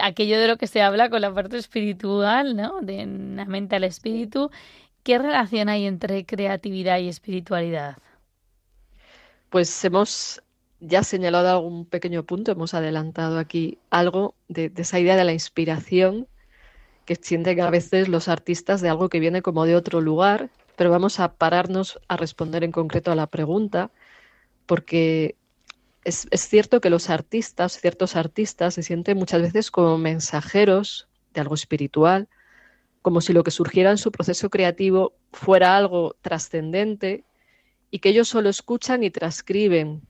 aquello de lo que se habla con la parte espiritual, ¿no? De la mente al espíritu. ¿Qué relación hay entre creatividad y espiritualidad? Pues hemos ya señalado algún pequeño punto, hemos adelantado aquí algo de, esa idea de la inspiración que sienten a veces los artistas de algo que viene como de otro lugar, pero vamos a pararnos a responder en concreto a la pregunta, porque es, cierto que los artistas, ciertos artistas, se sienten muchas veces como mensajeros de algo espiritual, como si lo que surgiera en su proceso creativo fuera algo trascendente y que ellos solo escuchan y transcriben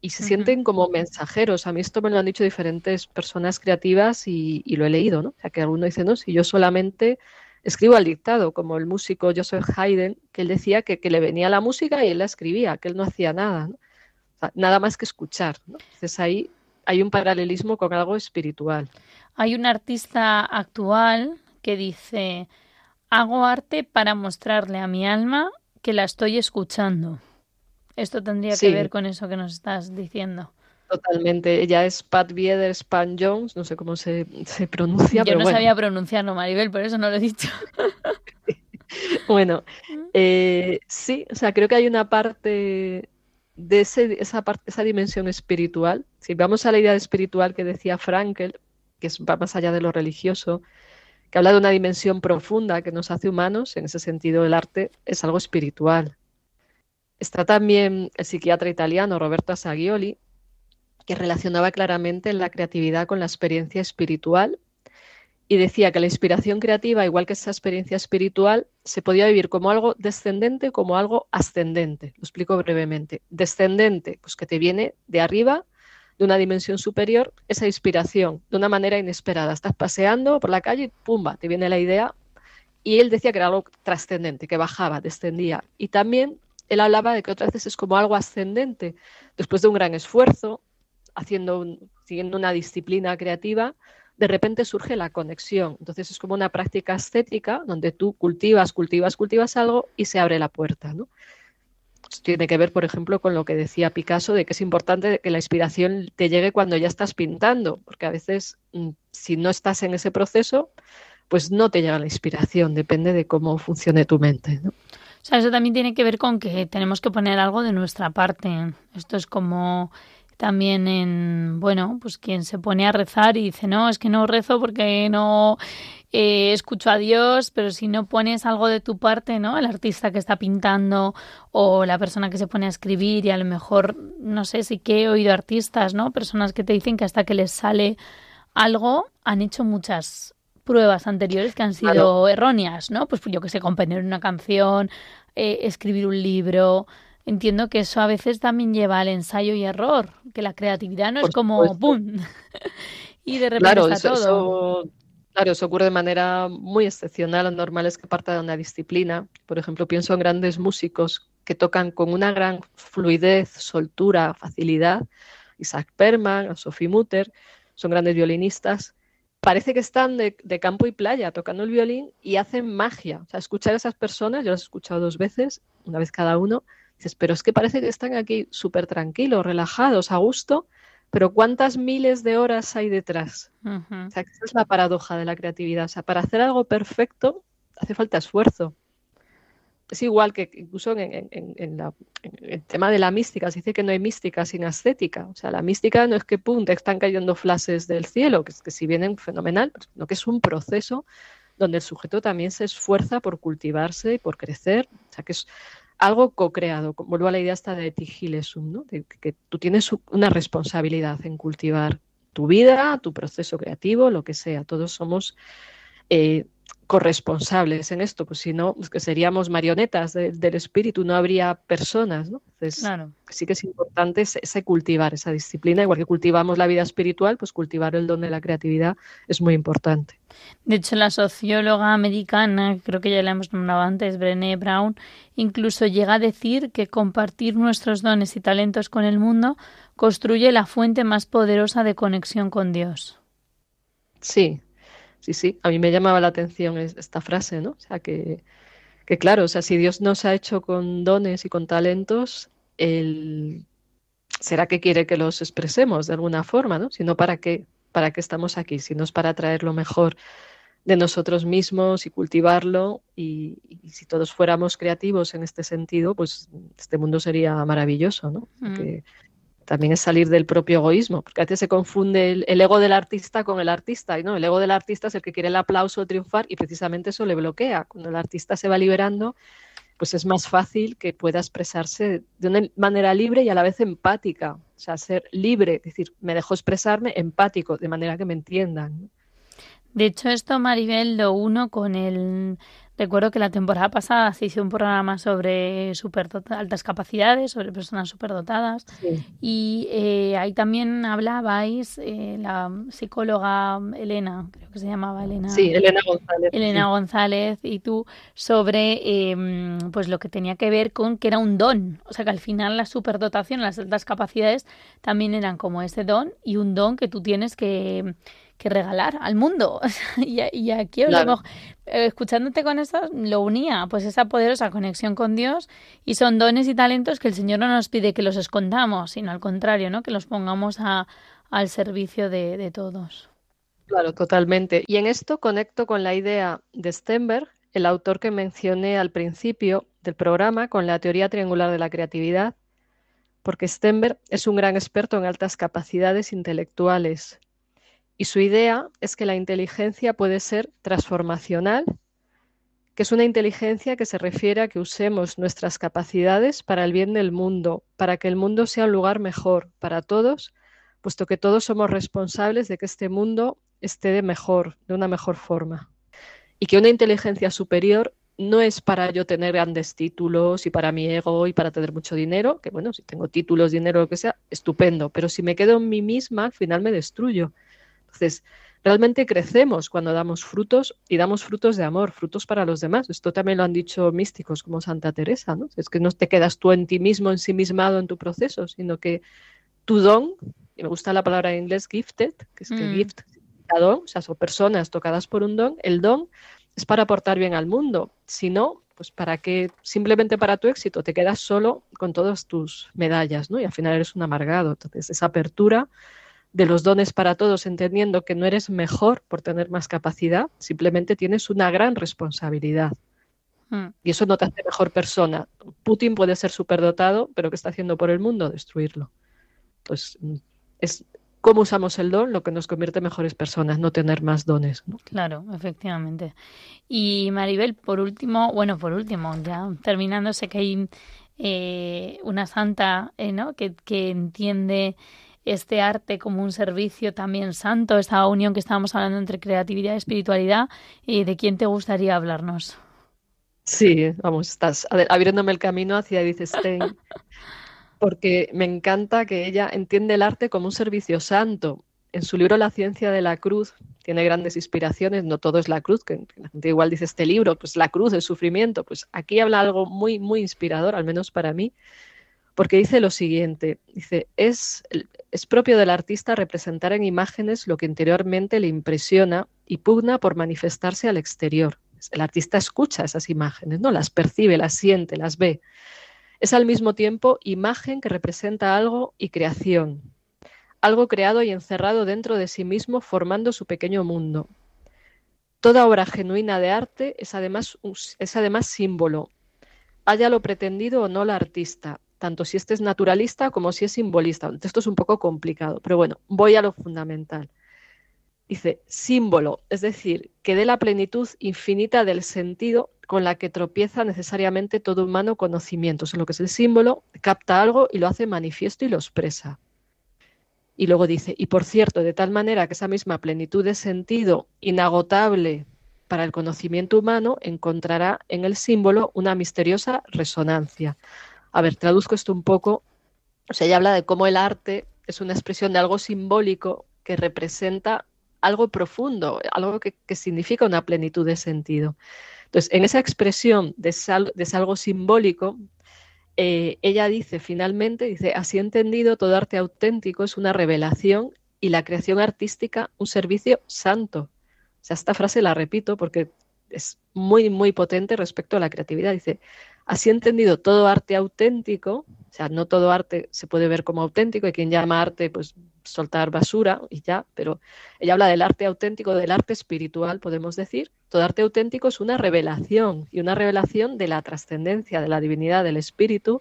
y se sienten como mensajeros. A mí esto me lo han dicho diferentes personas creativas y, lo he leído, ¿no? O sea, que alguno dice, no, si yo solamente escribo al dictado, como el músico Joseph Haydn, que él decía que, le venía la música y él la escribía, que él no hacía nada, nada más que escuchar. Entonces ahí hay un paralelismo con algo espiritual. Hay un artista actual que dice, hago arte para mostrarle a mi alma que la estoy escuchando. Esto tendría que ver con eso que nos estás diciendo. Totalmente. Ella es Pat Bieder Span Jones, no sé cómo se, pronuncia. Yo no sabía pronunciarlo, Maribel, por eso no lo he dicho. bueno, eh, sí, o sea, creo que hay una parte de ese, esa, parte, esa dimensión espiritual. Si vamos a la idea espiritual que decía Frankel, que va más allá de lo religioso, que habla de una dimensión profunda que nos hace humanos, en ese sentido el arte es algo espiritual. Está también el psiquiatra italiano Roberto Assagioli, que relacionaba claramente la creatividad con la experiencia espiritual y decía que la inspiración creativa, igual que esa experiencia espiritual, se podía vivir como algo descendente como algo ascendente. Lo explico brevemente. Descendente, pues que te viene de arriba de una dimensión superior esa inspiración de una manera inesperada. Estás paseando por la calle y pumba, te viene la idea. Y él decía que era algo trascendente, que bajaba, descendía. Y también él hablaba de que otras veces es como algo ascendente, después de un gran esfuerzo, haciendo siguiendo una disciplina creativa, de repente surge la conexión. Entonces es como una práctica estética donde tú cultivas, cultivas, cultivas algo y se abre la puerta. Tiene que ver, por ejemplo, con lo que decía Picasso, de que es importante que la inspiración te llegue cuando ya estás pintando, porque a veces mm, si no estás en ese proceso, pues no te llega la inspiración, depende de cómo funcione tu mente. ¿no? O sea, eso también tiene que ver con que tenemos que poner algo de nuestra parte. Esto es como también en, bueno, pues quien se pone a rezar y dice, no, es que no rezo porque no eh, escucho a Dios, pero si no pones algo de tu parte, ¿no? El artista que está pintando o la persona que se pone a escribir y a lo mejor, no sé, sí que he oído artistas, ¿no? Personas que te dicen que hasta que les sale algo han hecho muchas pruebas anteriores que han sido erróneas, ¿no? Pues yo que sé, componer una canción, eh, escribir un libro. Entiendo que eso a veces también lleva al ensayo y error, que la creatividad no es como ¡boom! y de repente claro, está todo. Claro, eso ocurre de manera muy excepcional. Lo normal es que parta de una disciplina. Por ejemplo, pienso en grandes músicos que tocan con una gran fluidez, soltura, facilidad. Isaac Perman, Sophie Mutter, son grandes violinistas. Parece que están de, campo y playa tocando el violín y hacen magia. O sea, escuchar a esas personas, yo las he escuchado dos veces, una vez cada uno, dices, pero es que parece que están aquí súper tranquilos, relajados, a gusto, pero ¿cuántas miles de horas hay detrás? O sea, esa es la paradoja de la creatividad. O sea, para hacer algo perfecto hace falta esfuerzo. Es igual que incluso en, el tema de la mística, se dice que no hay mística sin ascética. O sea, la mística no es que, pum, te están cayendo flashes del cielo, que, que si vienen fenomenal, sino que es un proceso donde el sujeto también se esfuerza por cultivarse y por crecer. O sea, que es, algo co-creado. Vuelvo a la idea esta de Tigilesum, ¿no? De que tú tienes una responsabilidad en cultivar tu vida, tu proceso creativo, lo que sea. Todos somos eh, corresponsables en esto, pues si no, pues que seríamos marionetas del espíritu, no habría personas, ¿no? Entonces, sí que es importante ese, cultivar esa disciplina, igual que cultivamos la vida espiritual, pues cultivar el don de la creatividad es muy importante. De hecho, la socióloga americana, creo que ya la hemos nombrado antes, Brené Brown, incluso llega a decir que compartir nuestros dones y talentos con el mundo construye la fuente más poderosa de conexión con Dios. Sí, sí, sí, a mí me llamaba la atención esta frase, ¿no? O sea, que, que claro, o sea, si Dios nos ha hecho con dones y con talentos, él, ¿será que quiere que los expresemos de alguna forma, ¿no? Si no, ¿para qué? ¿Para qué estamos aquí? Si no es para traer lo mejor de nosotros mismos y cultivarlo y, si todos fuéramos creativos en este sentido, pues este mundo sería maravilloso, ¿no? Mm también es salir del propio egoísmo, porque a veces se confunde el, ego del artista con el artista, y no, el ego del artista es el que quiere el aplauso, triunfar, y precisamente eso le bloquea. Cuando el artista se va liberando, pues es más fácil que pueda expresarse de una manera libre y a la vez empática, o sea, ser libre, es decir, me dejo expresarme empático, de manera que me entiendan. De hecho, esto, Maribel, lo uno con el Recuerdo que la temporada pasada se hizo un programa sobre super altas capacidades, sobre personas superdotadas. Y eh, ahí también hablabais, eh, la psicóloga Elena, creo que se llamaba Elena. Sí, Elena González. Elena González y tú, sobre em, pues lo que tenía que ver con que era un don. O sea que al final la superdotación, las altas capacidades también eran como ese don y un don que tú tienes que que regalar al mundo. y, aquí eh, escuchándote con eso, lo unía, pues esa poderosa conexión con Dios y son dones y talentos que el Señor no nos pide que los escondamos, sino al contrario, ¿no? que los pongamos a, al servicio de, de todos. Claro, totalmente. Y en esto conecto con la idea de Stenberg, el autor que mencioné al principio del programa, con la teoría triangular de la creatividad, porque Stenberg es un gran experto en altas capacidades intelectuales y su idea es que la inteligencia puede ser transformacional, que es una inteligencia que se refiere a que usemos nuestras capacidades para el bien del mundo, para que el mundo sea un lugar mejor para todos, puesto que todos somos responsables de que este mundo esté de mejor, de una mejor forma. Y que una inteligencia superior no es para yo tener grandes títulos y para mi ego y para tener mucho dinero, que bueno, si tengo títulos, dinero, lo que sea, estupendo, pero si me quedo en mí misma, al final me destruyo. Entonces, realmente crecemos cuando damos frutos y damos frutos de amor, frutos para los demás. Esto también lo han dicho místicos como Santa Teresa, ¿no? Es que no te quedas tú en ti mismo ensimismado en tu proceso, sino que tu don, y me gusta la palabra en inglés gifted, que es que mm. gift don, o sea, son personas tocadas por un don, el don es para aportar bien al mundo. Si no, pues para que simplemente para tu éxito te quedas solo con todas tus medallas, ¿no? Y al final eres un amargado. Entonces, esa apertura de los dones para todos, entendiendo que no eres mejor por tener más capacidad, simplemente tienes una gran responsabilidad. Hmm. Y eso no te hace mejor persona. Putin puede ser superdotado, pero ¿qué está haciendo por el mundo? Destruirlo. Pues es cómo usamos el don lo que nos convierte en mejores personas, no tener más dones. Claro, efectivamente. Y Maribel, por último, bueno, por último, ya terminando, sé que hay eh, una santa eh, ¿no? que, que entiende este arte como un servicio también santo, esta unión que estábamos hablando entre creatividad y espiritualidad, y de quién te gustaría hablarnos. Sí, vamos, estás abriéndome el camino hacia Edith Stein, porque me encanta que ella entiende el arte como un servicio santo. En su libro La ciencia de la cruz tiene grandes inspiraciones, no todo es la cruz, que la gente igual dice este libro, pues la cruz, el sufrimiento, pues aquí habla algo muy, muy inspirador, al menos para mí, porque dice lo siguiente, dice, es, es propio del artista representar en imágenes lo que interiormente le impresiona y pugna por manifestarse al exterior. El artista escucha esas imágenes, ¿no? Las percibe, las siente, las ve. Es al mismo tiempo imagen que representa algo y creación. Algo creado y encerrado dentro de sí mismo formando su pequeño mundo. Toda obra genuina de arte es además, es además símbolo, haya lo pretendido o no la artista, tanto si este es naturalista como si es simbolista. Esto es un poco complicado, pero bueno, voy a lo fundamental. Dice, símbolo, es decir, que dé la plenitud infinita del sentido con la que tropieza necesariamente todo humano conocimiento. O lo que es el símbolo, capta algo y lo hace manifiesto y lo expresa. Y luego dice, y por cierto, de tal manera que esa misma plenitud de sentido inagotable para el conocimiento humano encontrará en el símbolo una misteriosa resonancia. A ver, traduzco esto un poco. O sea, ella habla de cómo el arte es una expresión de algo simbólico que representa algo profundo, algo que, significa una plenitud de sentido. Entonces, en esa expresión de, algo simbólico, eh, ella dice finalmente, dice, así entendido, todo arte auténtico es una revelación y la creación artística un servicio santo. O sea, esta frase la repito porque es muy, muy potente respecto a la creatividad. Dice, Así entendido, todo arte auténtico, o sea, no todo arte se puede ver como auténtico, hay quien llama arte, pues, soltar basura y ya, pero ella habla del arte auténtico, del arte espiritual, podemos decir. Todo arte auténtico es una revelación y una revelación de la trascendencia, de la divinidad, del espíritu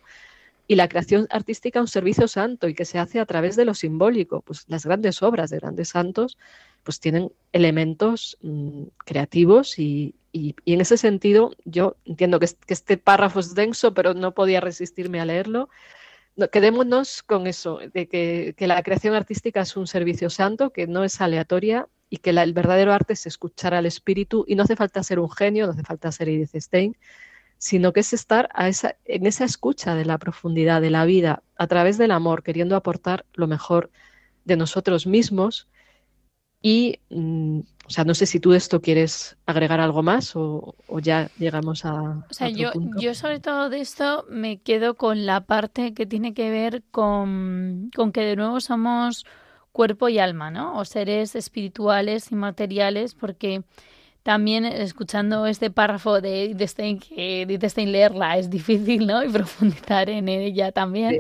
y la creación artística un servicio santo y que se hace a través de lo simbólico. Pues las grandes obras de grandes santos pues tienen elementos mm, creativos y, y, en ese sentido, yo entiendo que, este párrafo es denso, pero no podía resistirme a leerlo. quedémonos con eso, de que, la creación artística es un servicio santo, que no es aleatoria y que el verdadero arte es escuchar al espíritu y no hace falta ser un genio, no hace falta ser Edith Stein, sino que es estar en esa escucha de la profundidad de la vida a través del amor, queriendo aportar lo mejor de nosotros mismos y, mm, o sea, no sé si tú de esto quieres agregar algo más o, ya llegamos a. O sea, yo, yo sobre todo de esto me quedo con la parte que tiene que ver con, con que de nuevo somos cuerpo y alma, ¿no? O seres espirituales y materiales, porque también escuchando este párrafo de Edith Stein, que Edith Stein leerla es difícil, ¿no? Y profundizar en ella también.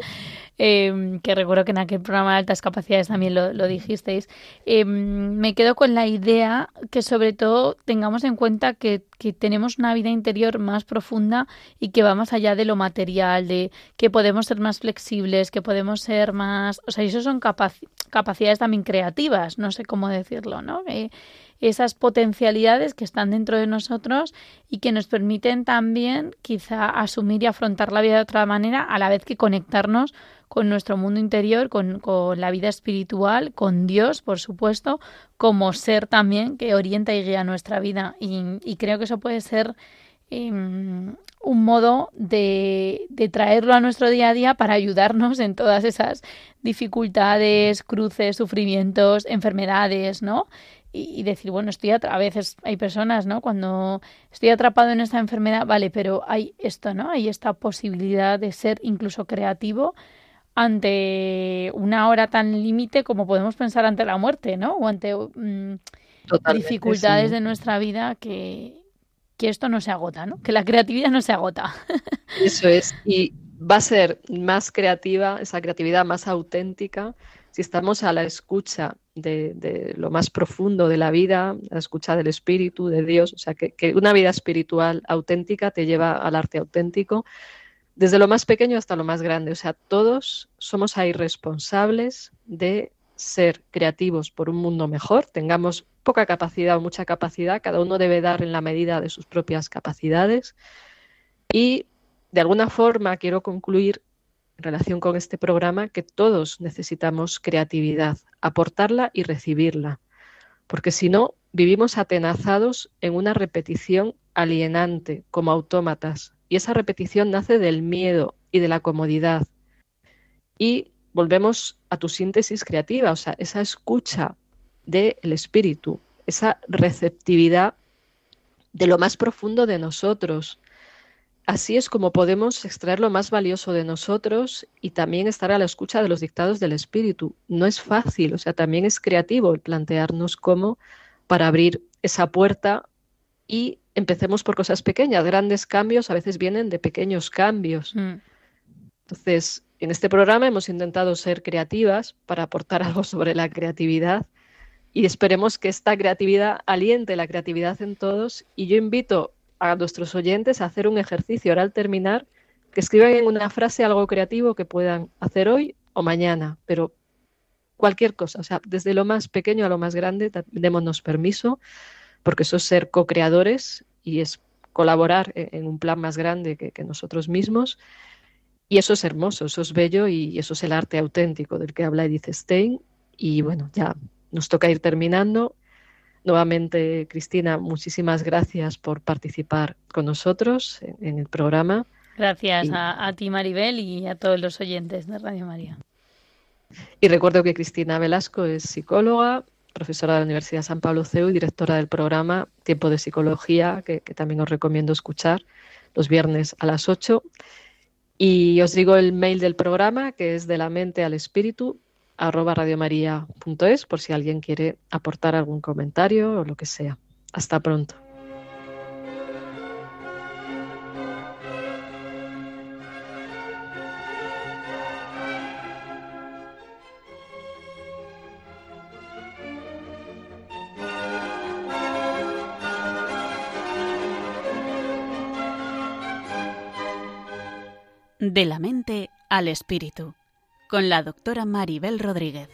Em, que recuerdo que en aquel programa de altas capacidades también lo, dijisteis, em, me quedo con la idea que sobre todo tengamos en cuenta que, tenemos una vida interior más profunda y que va más allá de lo material, de que podemos ser más flexibles, que podemos ser más... O sea, eso son capacidades también creativas, no sé cómo decirlo, ¿no? Eh, esas potencialidades que están dentro de nosotros y que nos permiten también quizá asumir y afrontar la vida de otra manera a la vez que conectarnos con nuestro mundo interior, con, la vida espiritual, con Dios, por supuesto, como ser también que orienta y guía nuestra vida. Y, creo que eso puede ser em, un modo de, de, traerlo a nuestro día a día para ayudarnos en todas esas dificultades, cruces, sufrimientos, enfermedades, ¿no? Y, decir, bueno, estoy a veces hay personas, ¿no? Cuando estoy atrapado en esta enfermedad, vale, pero hay esto, ¿no? Hay esta posibilidad de ser incluso creativo ante una hora tan límite como podemos pensar ante la muerte, ¿no? O ante mm, dificultades de nuestra vida que, que esto no se agota, ¿no? Que la creatividad no se agota. Eso es. Y va a ser más creativa, esa creatividad más auténtica, si estamos a la escucha de, lo más profundo de la vida, la escucha del espíritu, de Dios. O sea, que, que una vida espiritual auténtica te lleva al arte auténtico desde lo más pequeño hasta lo más grande. O sea, todos somos ahí responsables de ser creativos por un mundo mejor, tengamos poca capacidad o mucha capacidad, cada uno debe dar en la medida de sus propias capacidades. Y de alguna forma quiero concluir en relación con este programa que todos necesitamos creatividad, aportarla y recibirla, porque si no, vivimos atenazados en una repetición alienante como autómatas, y esa repetición nace del miedo y de la comodidad. Y volvemos a tu síntesis creativa, o sea, esa escucha del espíritu, esa receptividad de lo más profundo de nosotros. Así es como podemos extraer lo más valioso de nosotros y también estar a la escucha de los dictados del espíritu. No es fácil, o sea, también es creativo el plantearnos cómo para abrir esa puerta y empecemos por cosas pequeñas. Grandes cambios a veces vienen de pequeños cambios. Mm. Entonces, en este programa hemos intentado ser creativas para aportar algo sobre la creatividad y esperemos que esta creatividad aliente la creatividad en todos. Y yo invito a nuestros oyentes a hacer un ejercicio ahora al terminar, que escriban en una frase algo creativo que puedan hacer hoy o mañana, pero cualquier cosa, o sea, desde lo más pequeño a lo más grande, démonos permiso porque eso es ser co-creadores y es colaborar e-, en un plan más grande que, nosotros mismos. Y eso es hermoso, eso es bello y eso es el arte auténtico del que habla Edith Stein. Y bueno, ya nos toca ir terminando. Nuevamente, Cristina, muchísimas gracias por participar con nosotros en, el programa. Gracias a, a, ti, Maribel, y a todos los oyentes de Radio María. Y recuerdo que Cristina Velasco es psicóloga, profesora de la Universidad San Pablo CEU y directora del programa Tiempo de Psicología, que, también os recomiendo escuchar los viernes a las 8. Y os digo el mail del programa, que es de la mente al espíritu, arroba radiomaria.es, por si alguien quiere aportar algún comentario o lo que sea. Hasta pronto. De la mente al espíritu, con la doctora Maribel Rodríguez.